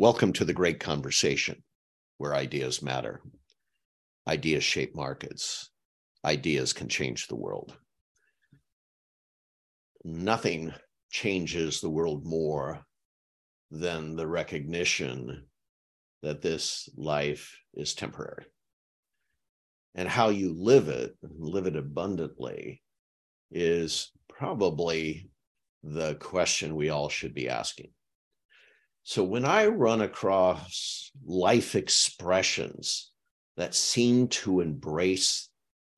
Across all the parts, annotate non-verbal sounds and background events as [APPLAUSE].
Welcome to the great conversation where ideas matter. Ideas shape markets. Ideas can change the world. Nothing changes the world more than the recognition that this life is temporary. And how you live it, live it abundantly, is probably the question we all should be asking. So when I run across life expressions that seem to embrace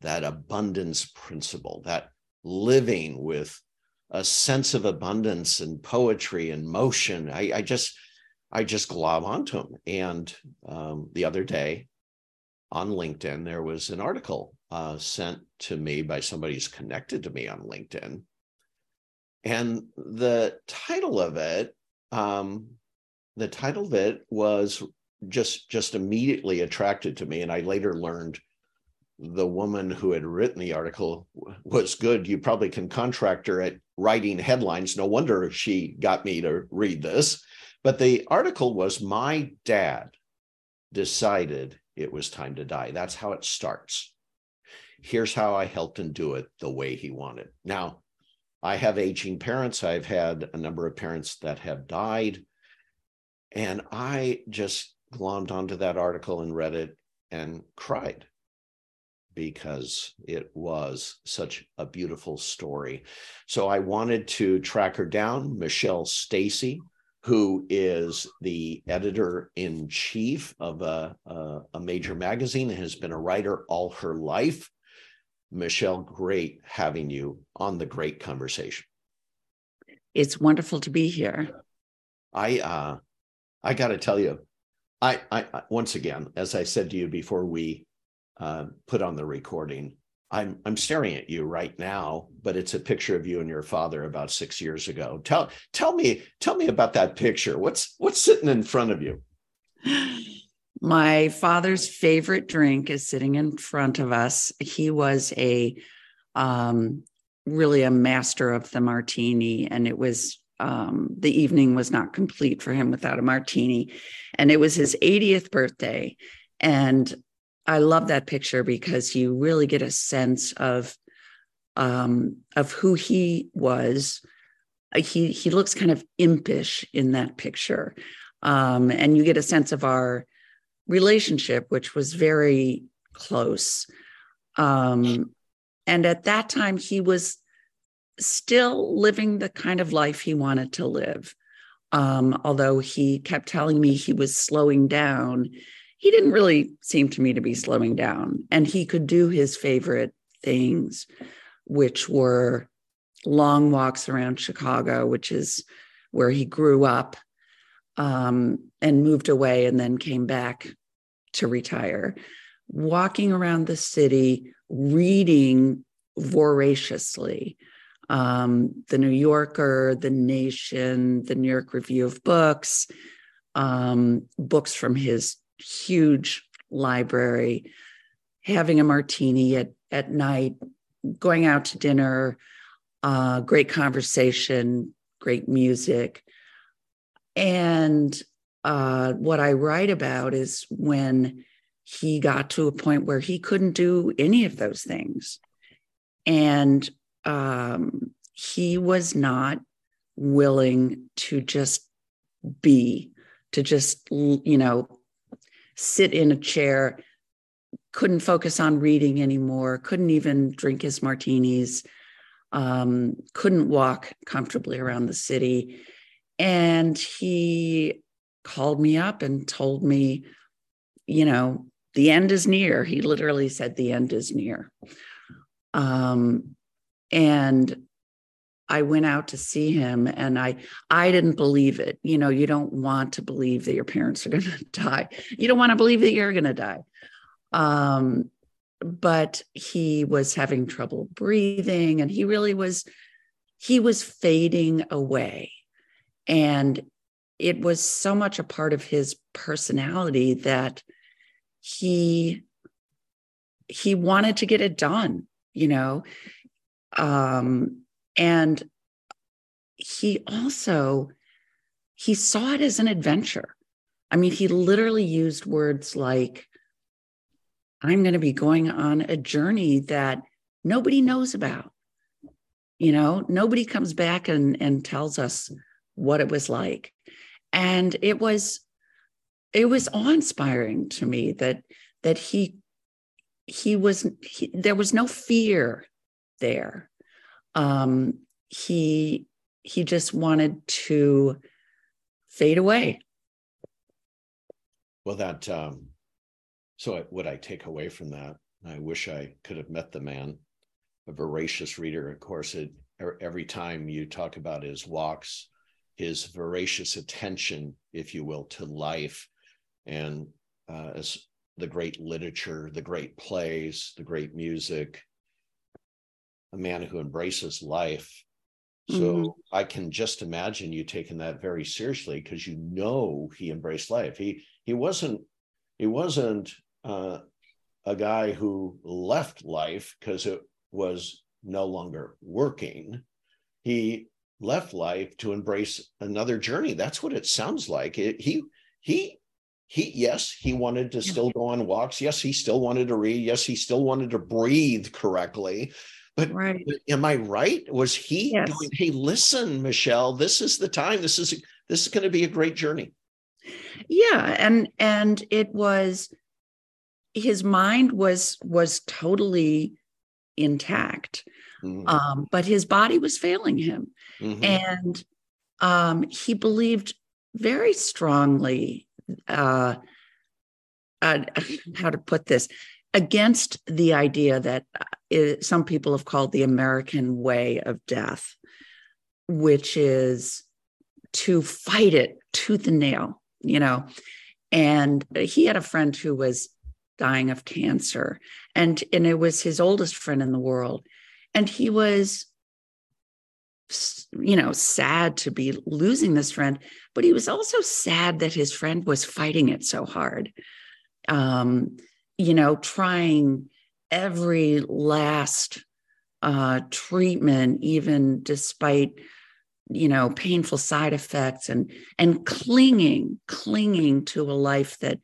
that abundance principle, that living with a sense of abundance and poetry and motion, I, I just I just glob onto them. And um, the other day on LinkedIn, there was an article uh, sent to me by somebody who's connected to me on LinkedIn. And the title of it um, the title of it was just just immediately attracted to me and i later learned the woman who had written the article was good. You probably can contract her at writing headlines. No wonder she got me to read this. But the article was my dad decided it was time to die. That's how it starts. Here's how i helped him do it the way he wanted. Now i have aging parents. I've had a number of parents that have died and I just glommed onto that article and read it and cried because it was such a beautiful story. So I wanted to track her down, Michelle Stacey, who is the editor in chief of a, a, a, major magazine and has been a writer all her life. Michelle, great having you on the great conversation. It's wonderful to be here. I uh, I got to tell you, I, I, once again, as I said to you before we uh, put on the recording, I'm I'm staring at you right now, but it's a picture of you and your father about six years ago. Tell tell me tell me about that picture. What's what's sitting in front of you? My father's favorite drink is sitting in front of us. He was a um, really a master of the martini, and it was um, the evening was not complete for him without a martini. And it was his 80th birthday. And I love that picture because you really get a sense of um, of who he was. He he looks kind of impish in that picture, um, and you get a sense of our relationship, which was very close. Um, and at that time, he was still living the kind of life he wanted to live. Um, although he kept telling me he was slowing down, he didn't really seem to me to be slowing down. And he could do his favorite things, which were long walks around Chicago, which is where he grew up um, and moved away and then came back to retire. Walking around the city, reading voraciously, um, the New Yorker, the Nation, the New York Review of Books, um, books from his huge library, having a martini at, at night, going out to dinner, uh, great conversation, great music. And uh, what I write about is when he got to a point where he couldn't do any of those things. And um, he was not willing to just be, to just, you know, sit in a chair, couldn't focus on reading anymore, couldn't even drink his martinis, um, couldn't walk comfortably around the city. And he called me up and told me, you know, the end is near. He literally said, the end is near. Um, and I went out to see him and I I didn't believe it. You know, you don't want to believe that your parents are going [LAUGHS] to die. You don't want to believe that you're going to die. Um but he was having trouble breathing and he really was he was fading away. And it was so much a part of his personality that he he wanted to get it done, you know um, and he also he saw it as an adventure I mean, he literally used words like, I'm going to be going on a journey that nobody knows about. You know, nobody comes back and, and tells us what it was like. And it was it was awe-inspiring to me that that he he was he, there was no fear there. Um he he just wanted to fade away. Well that um so what i take away from that i wish i could have met the man a voracious reader. Of course it every time you talk about his walks his voracious attention if you will to life and uh, as the great literature, the great plays, the great music, a man who embraces life. So mm-hmm. I can just imagine you taking that very seriously because you know he embraced life. He he wasn't he wasn't uh, a guy who left life because it was no longer working. He left life to embrace another journey. That's what it sounds like. It, he he he yes he wanted to still go on walks yes he still wanted to read yes he still wanted to breathe correctly but, right. am i right was he yes. going hey listen michelle this is the time this is this is going to be a great journey yeah and and it was his mind was was totally intact mm-hmm. um, but his body was failing him mm-hmm. and um, he believed very strongly uh, uh, [LAUGHS] how to put this against the idea that some people have called the American way of death, which is to fight it tooth and nail, you know. And he had a friend who was dying of cancer, and and it was his oldest friend in the world, and he was you know, sad to be losing this friend, but he was also sad that his friend was fighting it so hard. Um, you know, trying every last uh, treatment, even despite you know painful side effects, and and clinging, clinging to a life that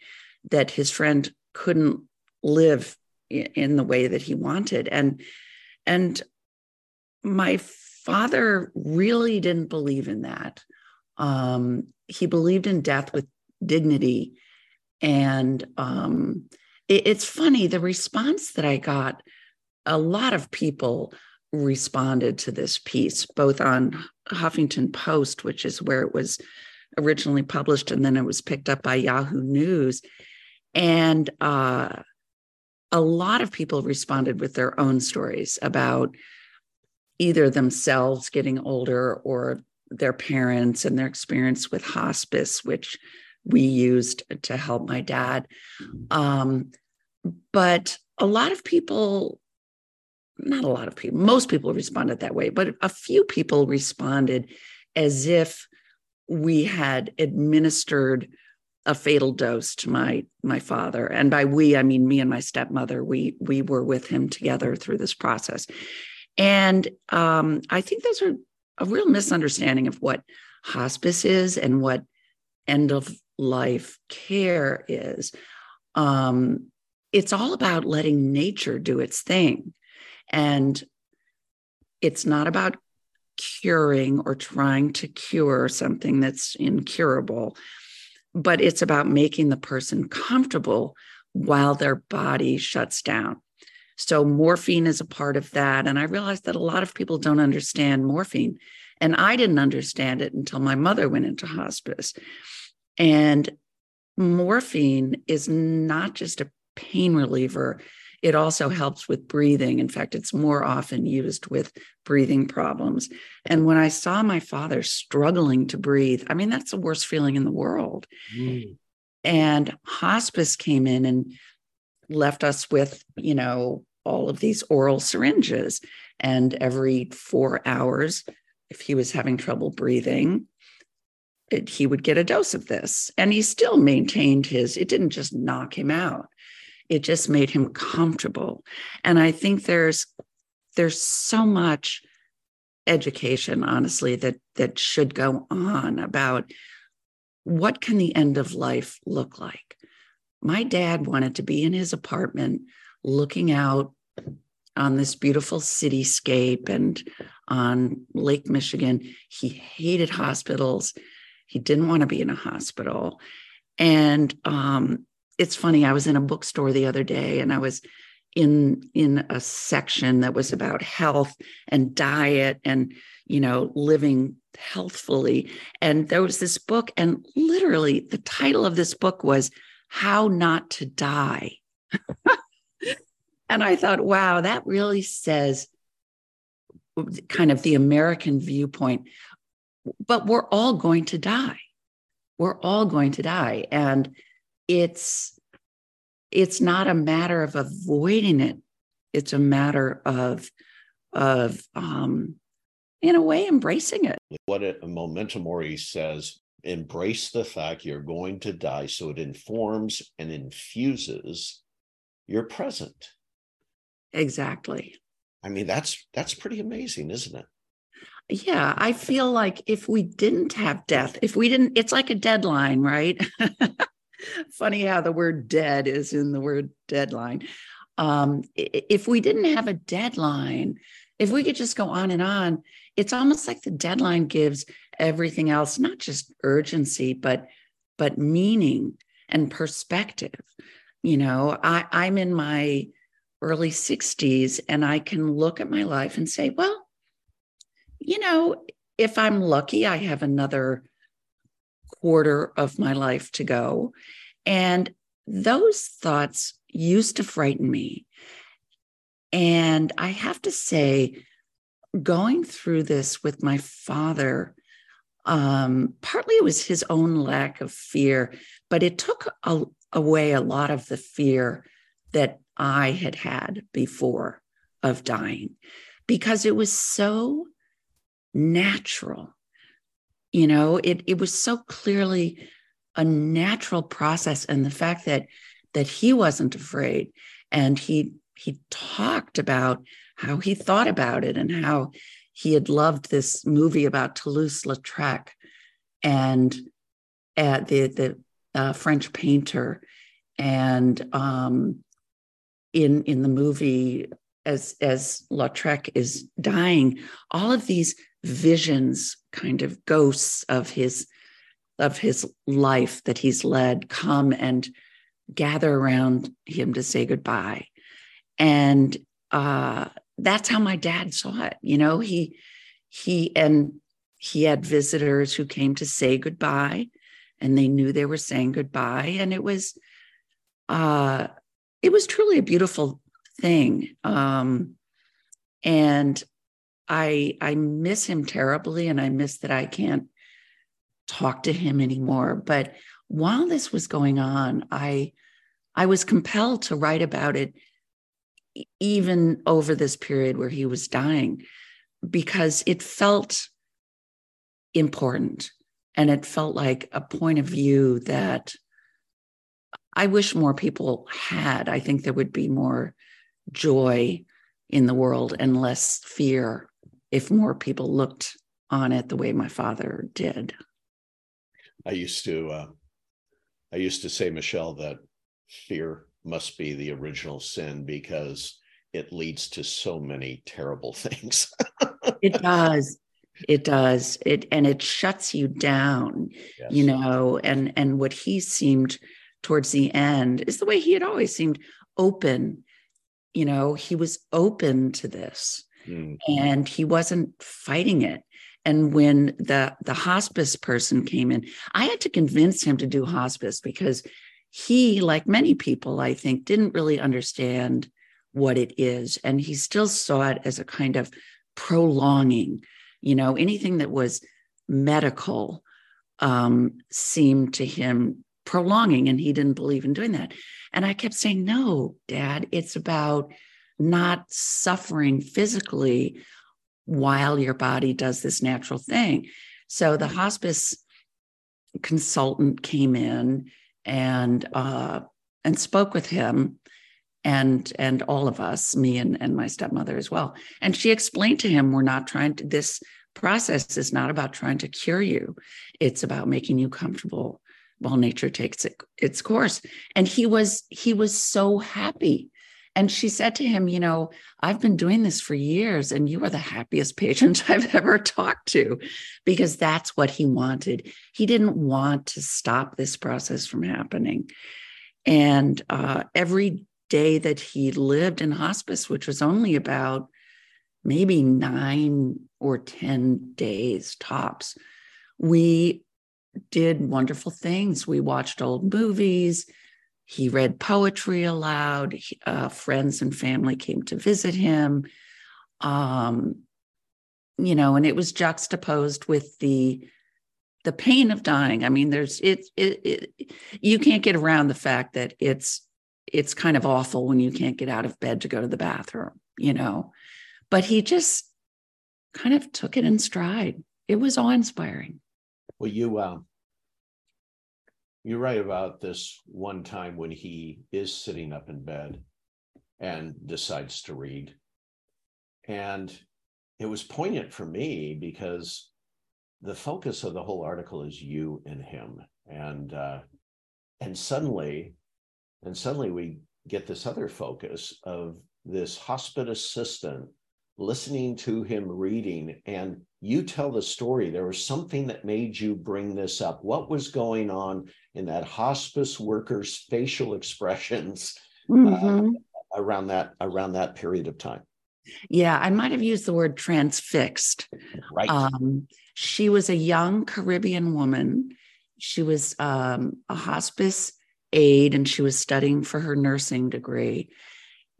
that his friend couldn't live in the way that he wanted, and and my father really didn't believe in that. Um, he believed in death with dignity. And um, it's funny, the response that I got, a lot of people responded to this piece, both on Huffington Post, which is where it was originally published, and then it was picked up by Yahoo News. And uh, a lot of people responded with their own stories about either themselves getting older or their parents and their experience with hospice, which we used to help my dad. Um, but a lot of people, not a lot of people, most people responded that way, but a few people responded as if we had administered a fatal dose to my my father and by we i mean me and my stepmother we we were with him together through this process and um, I think those are a real misunderstanding of what hospice is and what end of life care is. Um, it's all about letting nature do its thing. And it's not about curing or trying to cure something that's incurable, but it's about making the person comfortable while their body shuts down. So morphine is a part of that. And I realized that a lot of people don't understand morphine. And I didn't understand it until my mother went into hospice. And morphine is not just a pain reliever, it also helps with breathing. In fact, it's more often used with breathing problems. And when I saw my father struggling to breathe, I mean, that's the worst feeling in the world. Mm. And hospice came in and left us with, you know, all of these oral syringes. And every four hours, if he was having trouble breathing, it, he would get a dose of this. And he still maintained his, it didn't just knock him out, it just made him comfortable. And I think there's, there's so much education honestly that that should go on about what can the end of life look like? My dad wanted to be in his apartment looking out on this beautiful cityscape and on Lake Michigan. He hated hospitals. He didn't want to be in a hospital. And um, it's funny, I was in a bookstore the other day and I was in in a section that was about health and diet and you know living healthfully and there was this book and literally the title of this book was how not to die [LAUGHS] and i thought wow that really says kind of the american viewpoint but we're all going to die. We're all going to die. And it's it's not a matter of avoiding it. It's a matter of of um in a way embracing it. What a memento mori says embrace the fact you're going to die. So it informs and infuses your present. Exactly. I mean that's that's pretty amazing isn't it yeah i feel like if we didn't have death if we didn't it's like a deadline right? [LAUGHS] Funny how the word dead is in the word deadline. Um, if we didn't have a deadline if we could just go on and on it's almost like the deadline gives everything else not just urgency but but meaning and perspective. You know i i'm in my early 60s and i can look at my life and say well you know if i'm lucky i have another quarter of my life to go. And those thoughts used to frighten me. And i have to say going through this with my father, um, partly it was his own lack of fear, but it took a, away a lot of the fear that I had had before of dying because it was so natural. You know, it, it was so clearly a natural process. And the fact that that he wasn't afraid and he he talked about how he thought about it and how he had loved this movie about Toulouse-Lautrec and uh, the the uh, French painter, and um, in in the movie as as Lautrec is dying, all of these visions, kind of ghosts of his of his life that he's led, come and gather around him to say goodbye, and uh, that's how my dad saw it. You know, he he and he had visitors who came to say goodbye and they knew they were saying goodbye. And it was uh it was truly a beautiful thing. Um and i i miss him terribly and i miss that i can't talk to him anymore but while this was going on i i was compelled to write about it even over this period where he was dying, because it felt important and it felt like a point of view that I wish more people had. I think there would be more joy in the world and less fear if more people looked on it the way my father did. I used to uh, I used to say, Michelle, that fear must be the original sin because it leads to so many terrible [LAUGHS] things. it does. It does. It and it shuts you down, yes. you know, and and what he seemed towards the end is the way he had always seemed open. You know, he was open to this mm. and he wasn't fighting it. And when the the hospice person came in, I had to convince him to do hospice because he, like many people, I think, didn't really understand what it is. And he still saw it as a kind of prolonging, you know, anything that was medical um, seemed to him prolonging, and he didn't believe in doing that. And I kept saying, no, dad, it's about not suffering physically while your body does this natural thing. So the hospice consultant came in and uh, and spoke with him and and all of us me and, and my stepmother as well and she explained to him we're not trying to this process is not about trying to cure you, it's about making you comfortable while nature takes it, its course. And he was he was so happy. And she said to him, You know, I've been doing this for years, and you are the happiest [LAUGHS] patient I've ever talked to, because that's what he wanted. He didn't want to stop this process from happening. And uh, every day that he lived in hospice, which was only about maybe nine or 10 days tops, we did wonderful things. We watched old movies. He read poetry aloud. Uh, friends and family came to visit him. Um, you know, and it was juxtaposed with the the pain of dying. I mean, there's it, it, it you can't get around the fact that it's it's kind of awful when you can't get out of bed to go to the bathroom, you know. But he just kind of took it in stride. It was awe inspiring. Well, you uh, you're right about this one time when he is sitting up in bed and decides to read, and it was poignant for me because the focus of the whole article is you and him, and uh, and suddenly, and suddenly we get this other focus of this hospice assistant listening to him reading and you tell the story. There was something that made you bring this up. What was going on in that hospice worker's facial expressions uh, mm-hmm. uh, around that around that period of time? Yeah i might have used the word transfixed. Right. Um, she was a young caribbean woman. She was um, a hospice aide and she was studying for her nursing degree.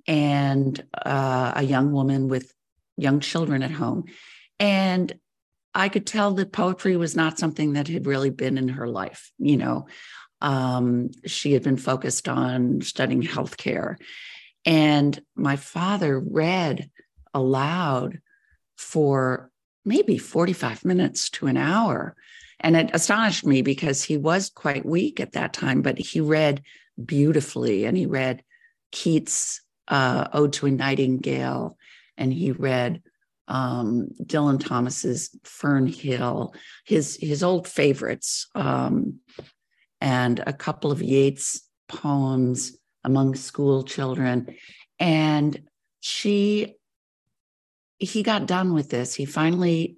And uh, a young woman with young children at home. And I could tell that poetry was not something that had really been in her life. You know, um, she had been focused on studying healthcare. And my father read aloud for maybe 45 minutes to an hour. And it astonished me because he was quite weak at that time, but he read beautifully and he read Keats' uh, Ode to a Nightingale and he read um, Dylan Thomas's Fern Hill, his his old favorites, um, and a couple of Yeats poems among school children. And she, he got done with this. He finally,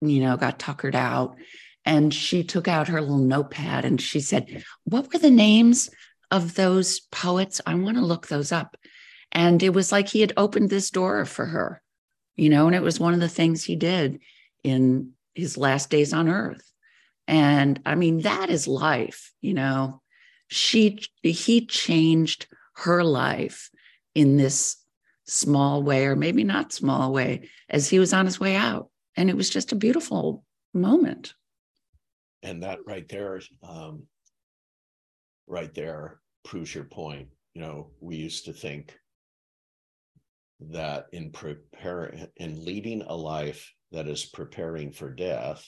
you know, got tuckered out. And she took out her little notepad and she said, What were the names of those poets? I want to look those up. And it was like he had opened this door for her, you know, and it was one of the things he did in his last days on earth. And I mean, that is life, you know. She he changed her life in this small way, or maybe not small way, as he was on his way out. And it was just a beautiful moment. And that right there, um, right there proves your point. You know, we used to think that in preparing in leading a life that is preparing for death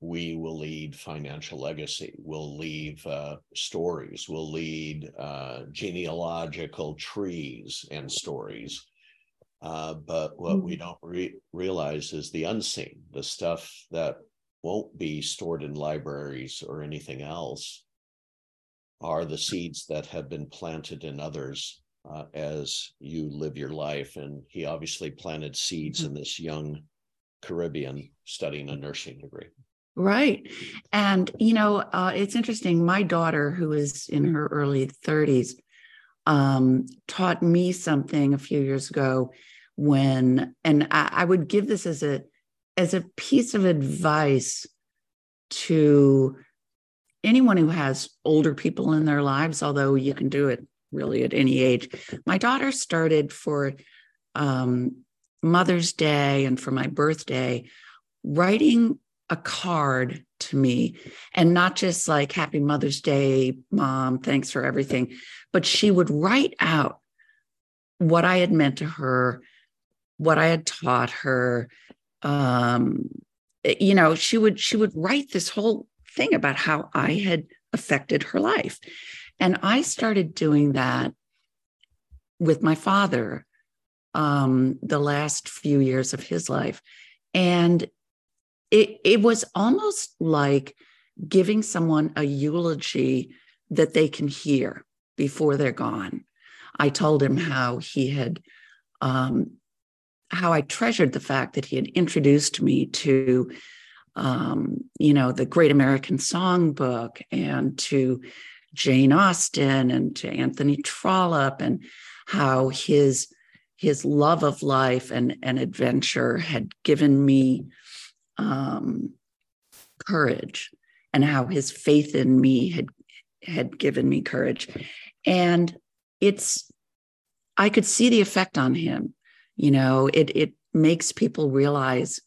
we will lead financial legacy we'll leave uh, stories we'll lead uh, genealogical trees and stories uh, but what mm-hmm. we don't re- realize is the unseen the stuff that won't be stored in libraries or anything else are the seeds that have been planted in others uh, as you live your life. And he obviously planted seeds mm-hmm. in this young Caribbean studying a nursing degree. Right. And, you know, uh, it's interesting. My daughter, who is in her early 30s, um, taught me something a few years ago when, and I, I would give this as a, as a piece of advice to anyone who has older people in their lives, although you can do it really at any age. My daughter started for um, Mother's Day and for my birthday writing a card to me and not just like happy mother's day mom thanks for everything but she would write out what i had meant to her what i had taught her um, you know she would she would write this whole thing about how i had affected her life and I started doing that with my father um, the last few years of his life. And it, it was almost like giving someone a eulogy that they can hear before they're gone. I told him how he had, um, how I treasured the fact that he had introduced me to, um, you know, the Great American Songbook and to Jane Austen and to Anthony Trollope and how his his love of life and, and adventure had given me um, courage and how his faith in me had had given me courage. And it's i could see the effect on him. You know it it makes people realize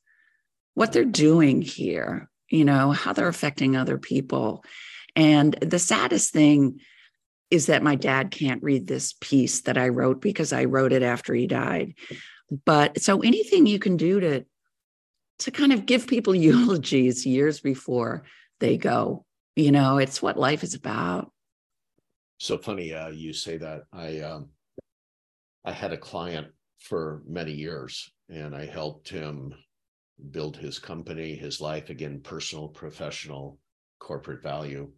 what they're doing here you know how they're affecting other people and the saddest thing is that my dad can't read this piece that I wrote because I wrote it after he died. But so anything you can do to to kind of give people [LAUGHS] eulogies years before they go, you know, it's what life is about. So funny uh, you say that. I um, I had a client for many years, and I helped him build his company, his life again, personal, professional, corporate value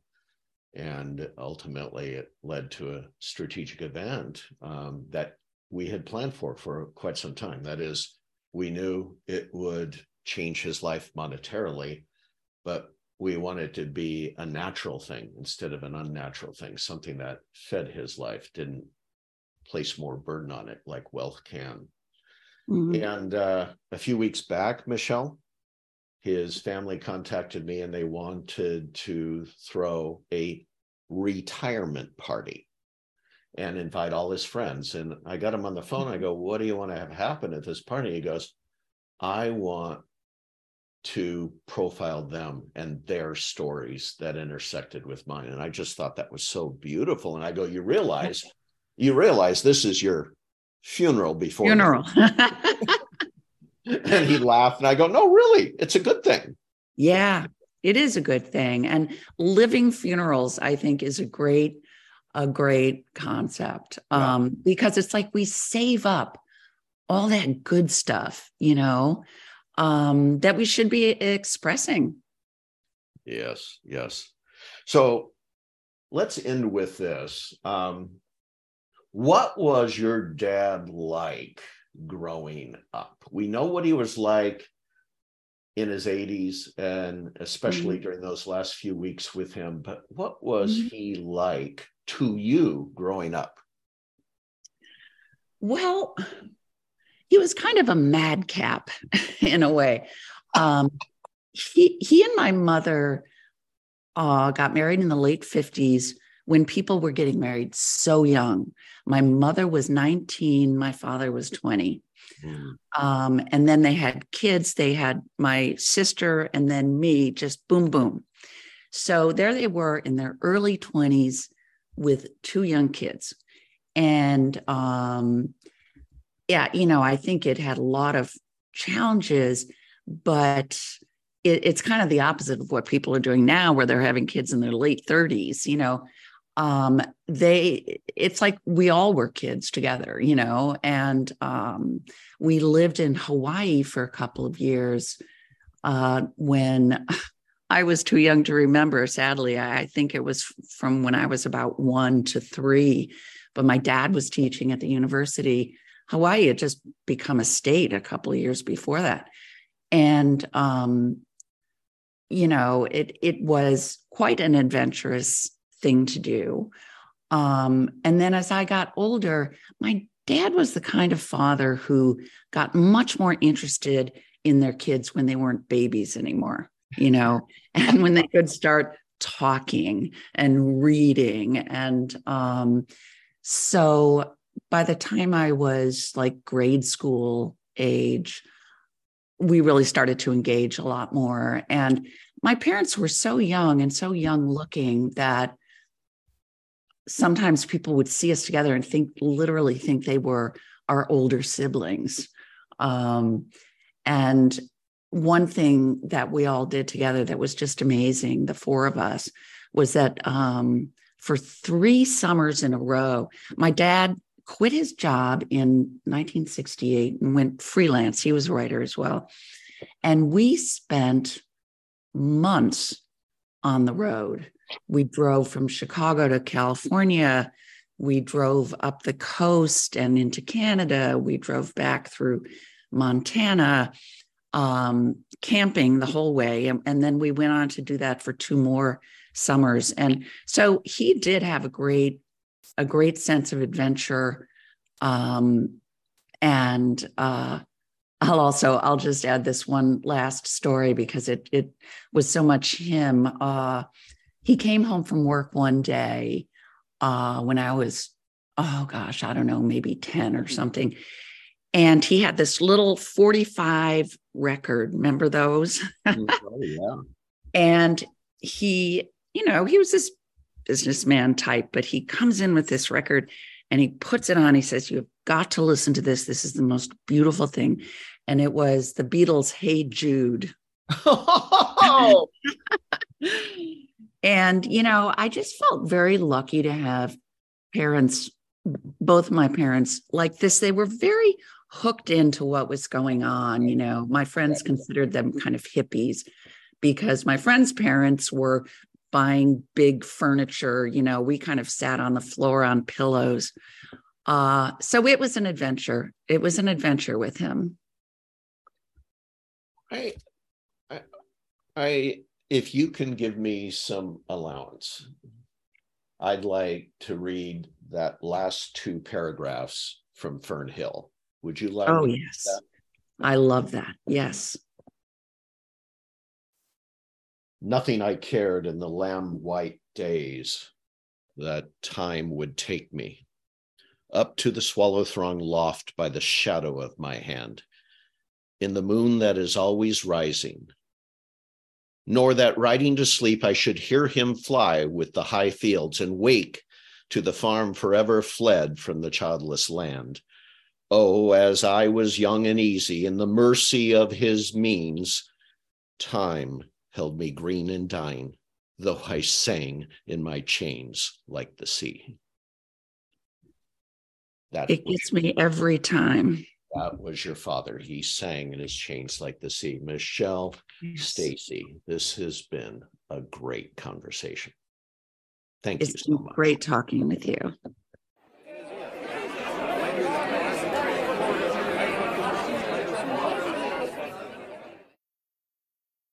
and ultimately it led to a strategic event um, that we had planned for for quite some time that is we knew it would change his life monetarily but we wanted to be a natural thing instead of an unnatural thing something that fed his life didn't place more burden on it like wealth can mm-hmm. and uh, a few weeks back michelle his family contacted me and they wanted to throw a retirement party and invite all his friends. And I got him on the phone. I go, What do you want to have happen at this party? He goes, I want to profile them and their stories that intersected with mine. And I just thought that was so beautiful. And I go, You realize, [LAUGHS] you realize this is your funeral before funeral. [LAUGHS] [LAUGHS] and he laughed and i go no really it's a good thing. Yeah it is a good thing. And living funerals i think is a great a great concept yeah. um, because it's like we save up all that good stuff you know um, that we should be expressing. Yes yes. So let's end with this. Um, what was your dad like growing up. We know what he was like in his 80s and especially mm-hmm. during those last few weeks with him, but what was mm-hmm. he like to you growing up? Well, he was kind of a madcap [LAUGHS] in a way. Um, he he and my mother uh, got married in the late 50s when people were getting married so young. My mother was 19, my father was 20. Mm. Um, and then they had kids. They had my sister and then me, just boom, boom. So there they were in their early 20s with two young kids. And um, yeah, you know, I think it had a lot of challenges, but it, it's kind of the opposite of what people are doing now, where they're having kids in their late 30s. You know, um, they it's like we all were kids together, you know, and um, we lived in Hawaii for a couple of years uh, when [LAUGHS] I was too young to remember. Sadly, I think it was from when I was about one to three, but my dad was teaching at the university. Hawaii had just become a state a couple of years before that, and um, you know, it it was quite an adventurous thing to do. Um, and then as I got older, my dad was the kind of father who got much more interested in their kids when they weren't babies anymore, you know, [LAUGHS] and when they could start talking and reading. And um, so by the time I was like grade school age, we really started to engage a lot more. And my parents were so young and so young looking that sometimes people would see us together and think literally think they were our older siblings. Um, and one thing that we all did together that was just amazing the four of us was that um, for three summers in a row my dad quit his job in 1968 and went freelance. He was a writer as well. And we spent months on the road. We drove from Chicago to California. We drove up the coast and into Canada. We drove back through Montana, um, camping the whole way. And, and then we went on to do that for two more summers. And so he did have a great, a great sense of adventure. Um, and uh, I'll also I'll just add this one last story because it it was so much him. Uh, he came home from work one day uh, when I was oh gosh I don't know maybe ten or something, and he had this little forty five record. Remember those? [LAUGHS] Mm, oh, yeah. And he, you know, he was this businessman type, but he comes in with this record and he puts it on. He says, You have got to listen to this. This is the most beautiful thing. And it was the Beatles' Hey Jude. [LAUGHS] [LAUGHS] Oh. And, you know, I just felt very lucky to have parents, both my parents, like this. They were very hooked into what was going on. You know, my friends considered them kind of hippies because my friends' parents were buying big furniture. You know, we kind of sat on the floor on pillows. Uh, so it was an adventure. It was an adventure with him. I, I, I, if you can give me some allowance, I'd like to read that last two paragraphs from Fern Hill. Would you like? Oh yes, I love that. Yes. Nothing I cared in the lamb white days that time would take me up to the swallow throng loft by the shadow of my hand, in the moon that is always rising. Nor that riding to sleep I should hear him fly with the high fields and wake to the farm forever fled from the childless land. Oh, as I was young and easy in the mercy of his means, time held me green and dying, though I sang in my chains like the sea. That it gets me every time. That was your father. He sang in his chains like the sea. Michelle, yes. Stacey, this has been a great conversation. Thank it's you so much. It's been great talking with you.